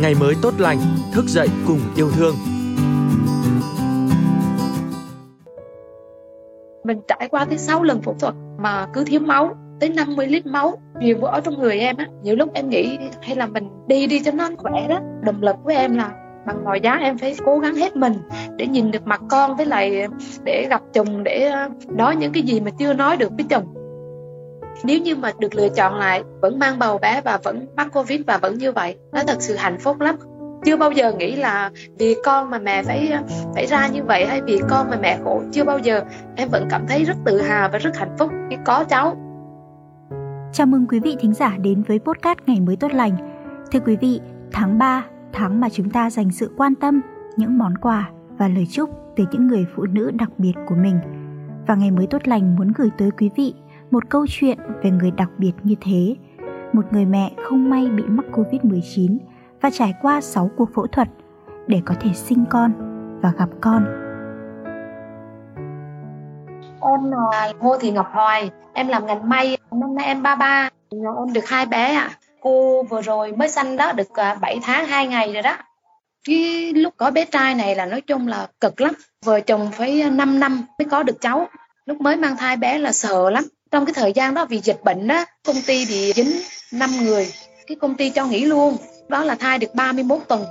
ngày mới tốt lành, thức dậy cùng yêu thương. Mình trải qua tới 6 lần phẫu thuật mà cứ thiếu máu tới 50 lít máu nhiều vỡ trong người em á nhiều lúc em nghĩ hay là mình đi đi cho nó khỏe đó động lực của em là bằng mọi giá em phải cố gắng hết mình để nhìn được mặt con với lại để gặp chồng để ờ, nói những cái gì mà chưa nói được với chồng nếu như mà được lựa chọn lại vẫn mang bầu bé và vẫn mắc covid và vẫn như vậy nó thật sự hạnh phúc lắm chưa bao giờ nghĩ là vì con mà mẹ phải phải ra như vậy hay vì con mà mẹ khổ chưa bao giờ em vẫn cảm thấy rất tự hào và rất hạnh phúc khi có cháu Chào mừng quý vị thính giả đến với podcast Ngày mới tốt lành. Thưa quý vị, tháng 3, tháng mà chúng ta dành sự quan tâm, những món quà và lời chúc từ những người phụ nữ đặc biệt của mình. Và Ngày mới tốt lành muốn gửi tới quý vị một câu chuyện về người đặc biệt như thế. Một người mẹ không may bị mắc Covid-19 và trải qua 6 cuộc phẫu thuật để có thể sinh con và gặp con. Em là ờ, Ngô Thị Ngọc Hoài, em làm ngành may, năm nay em 33, ờ, em được hai bé ạ. À. Cô vừa rồi mới sanh đó được ờ, 7 tháng 2 ngày rồi đó. Cái lúc có bé trai này là nói chung là cực lắm. Vợ chồng phải 5 năm mới có được cháu. Lúc mới mang thai bé là sợ lắm. Trong cái thời gian đó vì dịch bệnh đó, công ty bị dính 5 người. Cái công ty cho nghỉ luôn. Đó là thai được 31 tuần.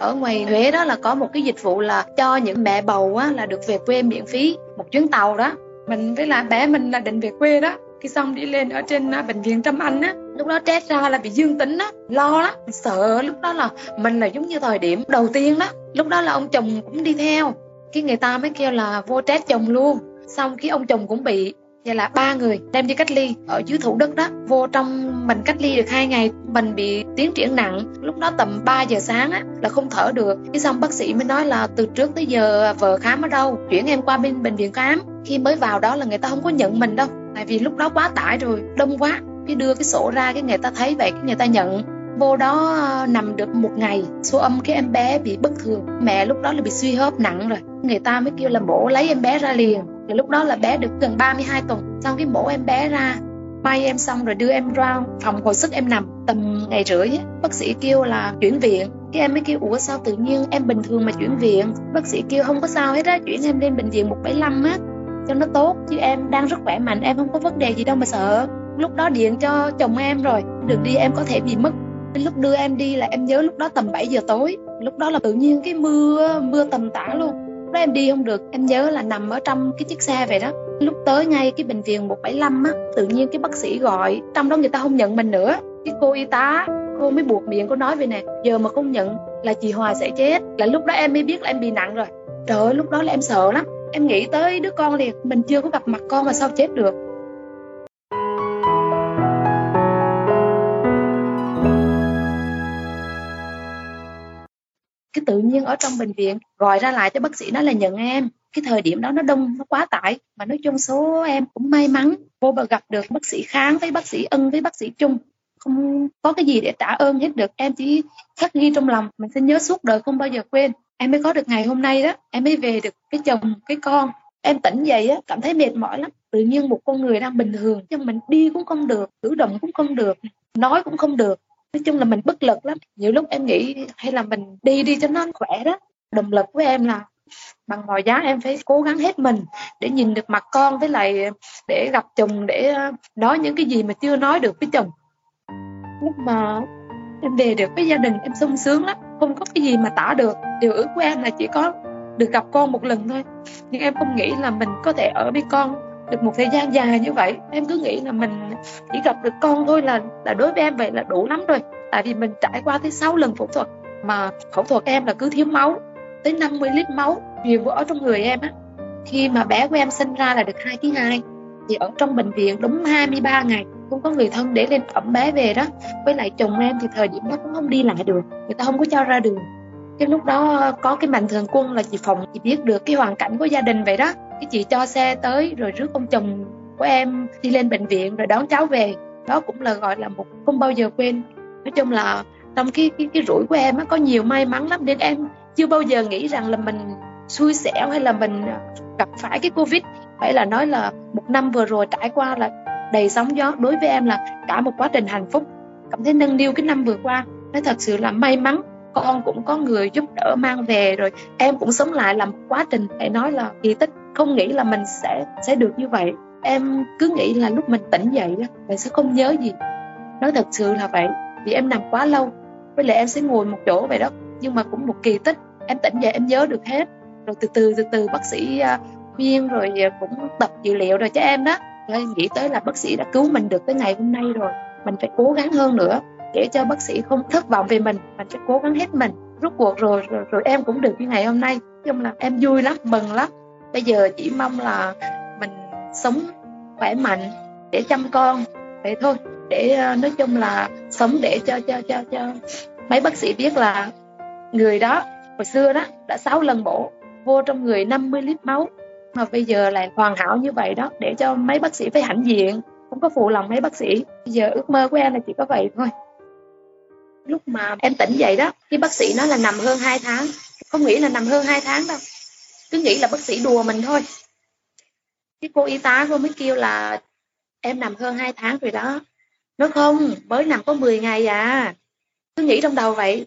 Ở ngoài Huế đó là có một cái dịch vụ là cho những mẹ bầu á, là được về quê miễn phí một chuyến tàu đó. Mình với lại bé mình là định về quê đó. Khi xong đi lên ở trên à, bệnh viện Trâm Anh á. Lúc đó test ra là bị dương tính á lo lắm sợ. Lúc đó là mình là giống như thời điểm đầu tiên đó. Lúc đó là ông chồng cũng đi theo. Cái người ta mới kêu là vô test chồng luôn. Xong cái ông chồng cũng bị Vậy là ba người đem đi cách ly ở dưới Thủ Đức đó. Vô trong mình cách ly được hai ngày Mình bị tiến triển nặng. Lúc đó tầm 3 giờ sáng á, là không thở được. Cái xong bác sĩ mới nói là từ trước tới giờ vợ khám ở đâu Chuyển em qua bên bệnh viện khám. Khi mới vào đó là người ta không có nhận mình đâu Tại vì lúc đó quá tải rồi, đông quá. Cái đưa cái sổ ra cái người ta thấy vậy cái người ta nhận. Vô đó ờ, nằm được một ngày số âm cái em bé bị bất thường. Mẹ lúc đó là bị suy hô hấp nặng rồi. Người ta mới kêu là mổ lấy em bé ra liền thì lúc đó là bé được gần 32 tuần. Xong cái mổ em bé ra, may em xong rồi đưa em ra phòng hồi sức em nằm tầm ngày rưỡi. Bác sĩ kêu là chuyển viện. Cái em mới kêu, ủa, sao tự nhiên em bình thường mà chuyển viện? Bác sĩ kêu, không có sao hết á, chuyển em lên bệnh viện 175 á, cho nó tốt, chứ em đang rất khỏe mạnh, em không có vấn đề gì đâu mà sợ. Lúc đó điện cho chồng em rồi đường đi, em có thể bị mất. Lúc đưa em đi là em nhớ lúc đó tầm 7 giờ tối. Lúc đó là tự nhiên cái mưa mưa tầm tã luôn đó em đi không được, em nhớ là nằm ở trong cái chiếc xe vậy đó. Lúc tới ngay cái bệnh viện 175 á, tự nhiên cái bác sĩ gọi, trong đó người ta không nhận mình nữa. Cái cô y tá, cô mới buộc miệng, cô nói về nè, giờ mà không nhận là chị Hòa sẽ chết. Là lúc đó em mới biết là em bị nặng rồi. Trời ơi, lúc đó là em sợ lắm. Em nghĩ tới đứa con liền, mình chưa có gặp mặt con mà sao chết được. Cái tự nhiên ở trong bệnh viện, gọi ra lại cho bác sĩ nói là nhận em. Cái thời điểm đó nó đông, nó quá tải. Mà nói chung số em cũng may mắn, vô bờ gặp được bác sĩ kháng với bác sĩ ân với bác sĩ trung không có cái gì để trả ơn hết được. Em chỉ khắc ghi trong lòng, mình sẽ nhớ suốt đời không bao giờ quên. Em mới có được ngày hôm nay đó, em mới về được cái chồng, cái con. Em tỉnh dậy á, cảm thấy mệt mỏi lắm. Tự nhiên một con người đang bình thường, nhưng mình đi cũng không được, cử động cũng không được, nói cũng không được nói chung là mình bất lực lắm. Nhiều lúc em nghĩ hay là mình đi đi cho nó khỏe đó. Động lực của em là bằng mọi giá em phải cố gắng hết mình để nhìn được mặt con với lại để gặp chồng, để ờ, nói những cái gì mà chưa nói được với chồng. Lúc mà em về được với gia đình em sung sướng lắm. Không có cái gì mà tả được. Điều ước của em là chỉ có được gặp con một lần thôi. Nhưng em không nghĩ là mình có thể ở với con được một thời gian dài như vậy, em cứ nghĩ là mình chỉ gặp được con thôi là là đối với em vậy là đủ lắm rồi. Tại vì mình trải qua tới 6 lần phẫu thuật, mà phẫu thuật em là cứ thiếu máu, tới 50 lít máu nhiều vỡ trong người em á. Khi mà bé của em sinh ra là được hai ký hai, thì ở trong bệnh viện đúng 23 ngày, không có người thân để lên ẩm bé về đó. Với lại chồng em thì thời điểm đó cũng không đi lại được, người ta không có cho ra đường. Cái lúc đó có cái mạnh thường quân là chị phòng chị biết được cái hoàn cảnh của gia đình vậy đó cái chị cho xe tới, rồi rước ông chồng của em đi lên bệnh viện rồi đón cháu về. Đó cũng là gọi là một không bao giờ quên. Nói chung là trong cái cái cái rủi của em á, có nhiều may mắn lắm nên em chưa bao giờ nghĩ rằng là mình xui xẻo hay là mình gặp phải cái covid. Phải là nói là một năm vừa rồi trải qua là đầy sóng gió. Đối với em là cả một quá trình hạnh phúc. Cảm thấy nâng niu cái năm vừa qua. Nó thật sự là may mắn, con cũng có người giúp đỡ mang về rồi em cũng sống lại làm quá trình. Phải nói là kỳ tích không nghĩ là mình sẽ sẽ được như vậy. Em cứ nghĩ là lúc mình tỉnh dậy đó mình sẽ không nhớ gì. Nói thật sự là vậy vì em nằm quá lâu với lại em sẽ ngồi một chỗ vậy đó. Nhưng mà cũng một kỳ tích em tỉnh dậy em nhớ được hết. Rồi từ từ từ từ bác sĩ à, khuyên rồi cũng tập dữ liệu rồi cho em đó. Rồi nghĩ tới là bác sĩ đã cứu mình được tới ngày hôm nay rồi mình phải cố gắng hơn nữa để cho bác sĩ không thất vọng về mình mình sẽ cố gắng hết mình. Rút cuộc rồi rồi, rồi em cũng được như ngày hôm nay. Chung là em vui lắm mừng lắm bây giờ chỉ mong là mình sống khỏe mạnh để chăm con, vậy thôi. Để ờ, nói chung là sống để cho cho cho cho mấy bác sĩ biết là người đó hồi xưa đó đã 6 lần bổ, vô trong người 50 lít máu. Mà bây giờ lại hoàn hảo như vậy đó, để cho mấy bác sĩ phải hãnh diện, không có phụ lòng mấy bác sĩ. Bây giờ ước mơ của em là chỉ có vậy thôi. Lúc mà em tỉnh dậy đó, cái bác sĩ nói là nằm hơn 2 tháng, không nghĩ là nằm hơn 2 tháng đâu cứ nghĩ là bác sĩ đùa mình thôi. Cái cô y tá cô mới kêu là, em nằm hơn 2 tháng rồi đó. Nó không, mới nằm có 10 ngày à. Cứ nghĩ trong đầu vậy.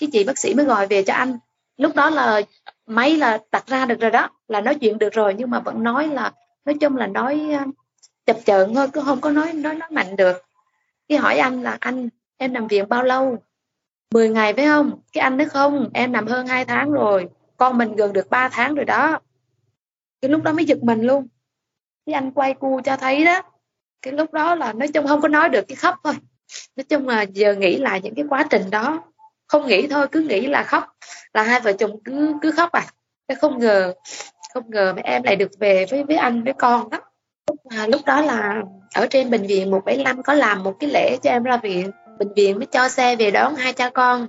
Cái chị bác sĩ mới gọi về cho anh. Lúc đó là máy là đặt ra được rồi đó, là nói chuyện được rồi, nhưng mà vẫn nói là, nói chung là nói ờ, chập chờn thôi, cứ không có nói nói nói mạnh được. Cái hỏi anh là, anh, em nằm viện bao lâu? 10 ngày, phải không? Cái anh nói, không, em nằm hơn 2 tháng rồi con mình gần được 3 tháng rồi đó. Cái lúc đó mới giật mình luôn. Cái anh quay cu cho thấy đó cái lúc đó là nói chung không có nói được cái khóc thôi. Nói chung là giờ nghĩ lại những cái quá trình đó. Không nghĩ thôi cứ nghĩ là khóc là hai vợ chồng cứ cứ khóc à. Cái không ngờ không ngờ mấy em lại được về với với anh với con đó. Lúc, à, lúc đó là ở trên bệnh viện 175 có làm một cái lễ cho em ra viện. Bệnh viện mới cho xe về đón hai cha con.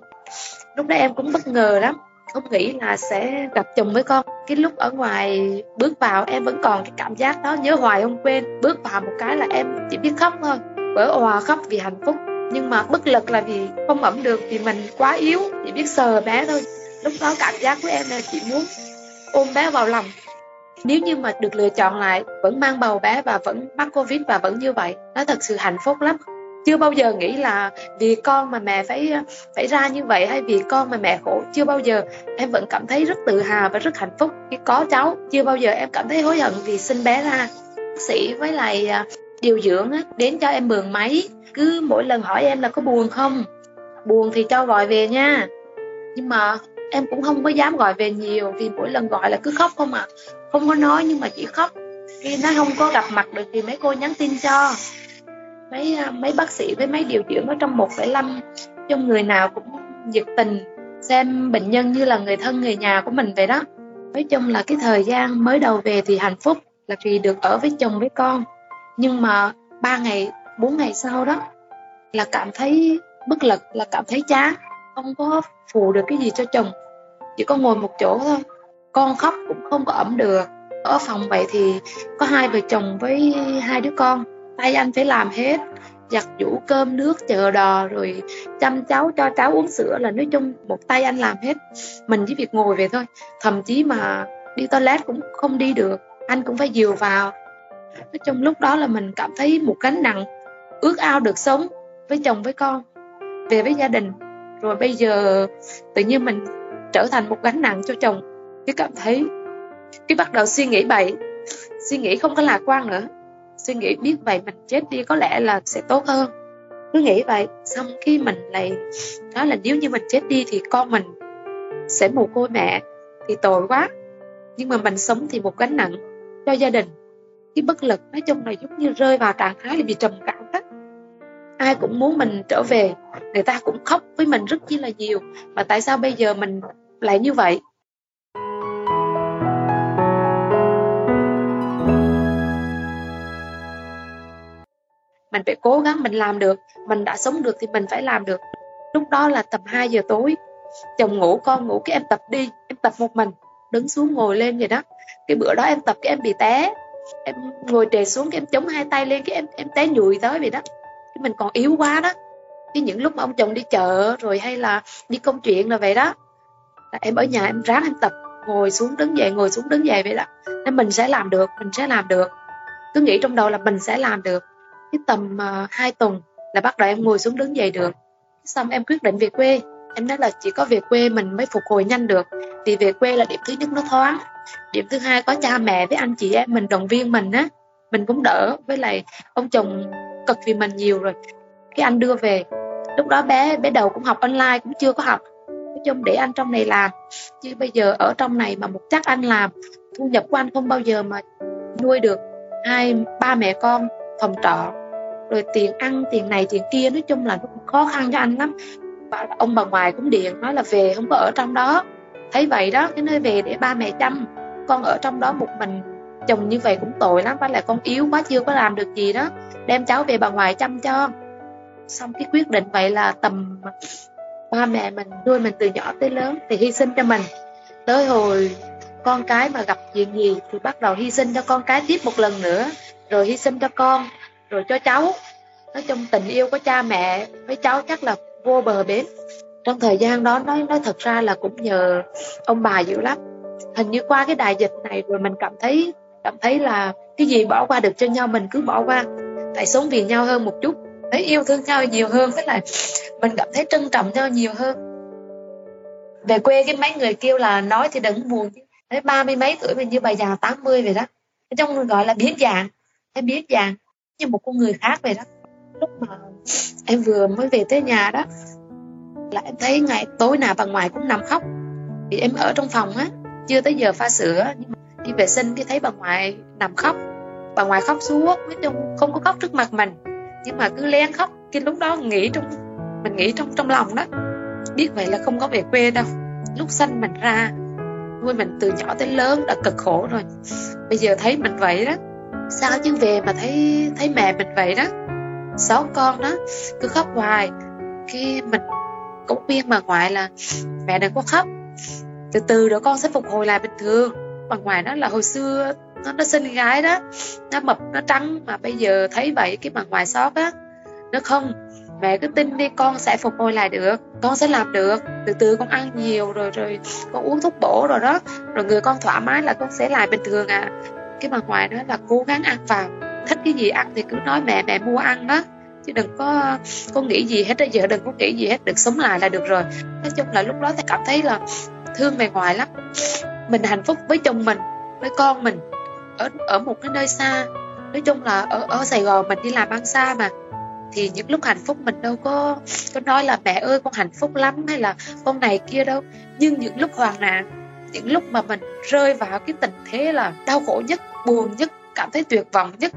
Lúc đó em cũng bất ngờ lắm không nghĩ là sẽ gặp chồng với con. Cái lúc ở ngoài bước vào, em vẫn còn cái cảm giác đó. Nhớ hoài không quên, bước vào một cái là em chỉ biết khóc thôi. Vỡ òa khóc vì hạnh phúc. Nhưng mà bất lực là vì không ẩm được, vì mình quá yếu, chỉ biết sờ bé thôi. Lúc đó cảm giác của em là chỉ muốn ôm bé vào lòng. Nếu như mà được lựa chọn lại, vẫn mang bầu bé và vẫn mắc covid và vẫn như vậy, nó thật sự hạnh phúc lắm chưa bao giờ nghĩ là vì con mà mẹ phải phải ra như vậy hay vì con mà mẹ khổ. Chưa bao giờ. Em vẫn cảm thấy rất tự hào và rất hạnh phúc. Khi có cháu, chưa bao giờ em cảm thấy hối hận vì sinh bé ra. Bác sĩ với lại à, điều dưỡng đến cho em mượn máy. Cứ mỗi lần hỏi em là có buồn không? Buồn thì cho gọi về nha. Nhưng mà em cũng không có dám gọi về nhiều vì mỗi lần gọi là cứ khóc không à. Không có nói nhưng mà chỉ khóc. Khi nó không có gặp mặt được thì mấy cô nhắn tin cho mấy à, mấy bác sĩ với mấy điều dưỡng ở trong một phẩy năm trong người nào cũng nhiệt tình xem bệnh nhân như là người thân người nhà của mình vậy đó. Nói chung là cái thời gian mới đầu về thì hạnh phúc là vì được ở với chồng với con. Nhưng mà ba ngày, bốn ngày sau đó là cảm thấy bất lực, là cảm thấy chán, không có phụ được cái gì cho chồng. Chỉ có ngồi một chỗ thôi. Con khóc cũng không có ẩm được. Ở phòng vậy thì có hai vợ chồng với hai đứa con tay anh phải làm hết, giặt giũ, cơm, nước, chờ đò, rồi chăm cháu, cho cháu uống sữa là nói chung một tay anh làm hết. Mình chỉ việc ngồi về thôi, thậm chí mà đi toilet cũng không đi được, anh cũng phải dìu vào. Nói chung lúc đó là mình cảm thấy một gánh nặng, ước ao được sống với chồng, với con, về với gia đình. Rồi bây giờ tự nhiên mình trở thành một gánh nặng cho chồng, cái cảm thấy, cái bắt đầu suy nghĩ bậy, suy nghĩ không có lạc quan nữa suy nghĩ biết vậy mình chết đi có lẽ là sẽ tốt hơn. Cứ nghĩ vậy, xong khi mình lại nói là nếu như mình chết đi thì con mình sẽ mồ côi mẹ, thì tội quá. Nhưng mà mình sống thì một gánh nặng cho gia đình. Cái bất lực nói chung là giống như rơi vào trạng thái là bị trầm cảm đó. Ai cũng muốn mình trở về, người ta cũng khóc với mình rất chi là nhiều. Mà tại sao bây giờ mình lại như vậy? Mình phải cố gắng mình làm được. Mình đã sống được thì mình phải làm được. Lúc đó là tầm 2 giờ tối. Chồng ngủ, con ngủ, cái em tập đi. Em tập một mình. Đứng xuống ngồi lên vậy đó. Cái bữa đó em tập cái em bị té. Em ngồi trề xuống cái em chống hai tay lên cái em em té nhùi tới vậy đó. Cái mình còn yếu quá đó. Cái những lúc mà ông chồng đi chợ rồi hay là đi công chuyện là vậy đó, là em ở nhà em ráng em tập. Ngồi xuống đứng dậy, ngồi xuống đứng dậy vậy đó. Nên mình sẽ làm được, mình sẽ làm được. Cứ nghĩ trong đầu là mình sẽ làm được cái tầm à, uh, 2 tuần là bắt đầu em ngồi xuống đứng dậy được. Xong em quyết định về quê. Em nói là chỉ có về quê mình mới phục hồi nhanh được. Vì về quê là điểm thứ nhất nó thoáng. Điểm thứ hai có cha mẹ với anh chị em mình động viên mình á. Mình cũng đỡ. Với lại ông chồng cực vì mình nhiều rồi. Cái anh đưa về. Lúc đó bé bé đầu cũng học online cũng chưa có học. Nói chung để anh trong này làm. Chứ bây giờ ở trong này mà một chắc anh làm thu nhập của anh không bao giờ mà nuôi được hai ba mẹ con phòng trọ rồi tiền ăn, tiền này, tiền kia, nói chung là cũng khó khăn cho anh lắm. Và ông bà ngoại cũng điện, nói là về không có ở trong đó. Thấy vậy đó, cái nơi về để ba mẹ chăm. Con ở trong đó một mình, chồng như vậy cũng tội lắm phải lại con yếu quá, chưa có làm được gì đó. Đem cháu về bà ngoại chăm cho. Xong cái quyết định vậy là tầm ba mẹ mình, nuôi mình từ nhỏ tới lớn thì hy sinh cho mình. Tới hồi con cái mà gặp chuyện gì thì bắt đầu hy sinh cho con cái tiếp một lần nữa, rồi hy sinh cho con rồi cho cháu. Nói chung tình yêu của cha mẹ với cháu chắc là vô bờ bến. Trong thời gian đó nói nói thật ra là cũng nhờ ông bà dữ lắm. Hình như qua cái đại dịch này rồi mình cảm thấy cảm thấy là cái gì bỏ qua được cho nhau mình cứ bỏ qua. Tại sống vì nhau hơn một chút, thấy yêu thương nhau nhiều hơn, với lại mình cảm thấy trân trọng nhau nhiều hơn. Về quê cái mấy người kêu là nói thì đừng buồn thấy ba mươi mấy tuổi mình như bà già 80 vậy đó. Trong gọi là biến dạng em biến dạng như một con người khác vậy đó. Lúc mà em vừa mới về tới nhà đó, là em thấy ngày tối nào bà ngoại cũng nằm khóc. Thì em ở trong phòng á, chưa tới giờ pha sữa, nhưng mà đi vệ sinh cái thấy bà ngoại nằm khóc. Bà ngoại khóc suốt nói chung không có khóc trước mặt mình, nhưng mà cứ lén khóc. Cái lúc đó nghĩ trong, mình nghĩ trong trong lòng đó, biết vậy là không có về quê đâu. Lúc sanh mình ra, nuôi mình từ nhỏ tới lớn đã cực khổ rồi. Bây giờ thấy mình vậy đó sao chứ về mà thấy thấy mẹ mình vậy đó? Sáu con đó, cứ khóc hoài. Khi mình cũng khuyên bà ngoại là, mẹ đừng có khóc. Từ từ rồi con sẽ phục hồi lại bình thường. Bà ngoại nó là hồi xưa nó nó sinh gái đó, nó mập, nó trắng mà bây giờ thấy vậy cái bà ngoại xót á. Nó không, mẹ cứ tin đi, con sẽ phục hồi lại được, con sẽ làm được. Từ từ con ăn nhiều rồi rồi con uống thuốc bổ rồi đó, rồi người con thoải mái là con sẽ lại bình thường à cái bà ngoại nói là cố gắng ăn vào. Thích cái gì ăn thì cứ nói mẹ mẹ mua ăn đó. Chứ đừng có có nghĩ gì hết giờ đừng có nghĩ gì hết được sống lại là được rồi. Nói chung là lúc đó thì cảm thấy là thương mẹ ngoại lắm. Mình hạnh phúc với chồng mình, với con mình, ở ở một cái nơi xa. Nói chung là ở ở Sài Gòn mình đi làm ăn xa mà. Thì những lúc hạnh phúc mình đâu có có nói là mẹ ơi, con hạnh phúc lắm hay là con này kia đâu. Nhưng những lúc hoàn nạn, những lúc mà mình rơi vào cái tình thế là đau khổ nhất buồn nhất, cảm thấy tuyệt vọng nhất,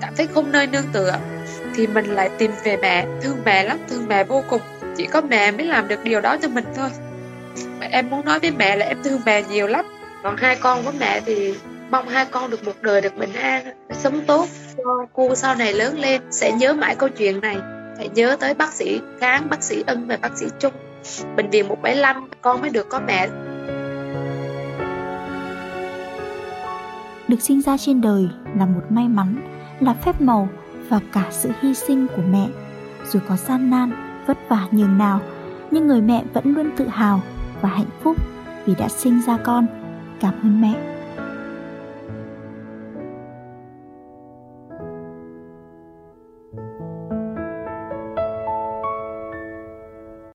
cảm thấy không nơi nương tựa, thì mình lại tìm về mẹ. Thương mẹ lắm, thương mẹ vô cùng. Chỉ có mẹ mới làm được điều đó cho mình thôi. Mà em muốn nói với mẹ là em thương mẹ nhiều lắm. Còn hai con của mẹ thì mong hai con được một đời được bình an, sống tốt. Cho cô sau này lớn lên, sẽ nhớ mãi câu chuyện này. Phải nhớ tới bác sĩ kháng, bác sĩ ân và bác sĩ trung. Bệnh viện 175 con mới được có mẹ. Được sinh ra trên đời là một may mắn, là phép màu và cả sự hy sinh của mẹ. Dù có gian nan, vất vả nhường nào, nhưng người mẹ vẫn luôn tự hào và hạnh phúc vì đã sinh ra con. Cảm ơn mẹ.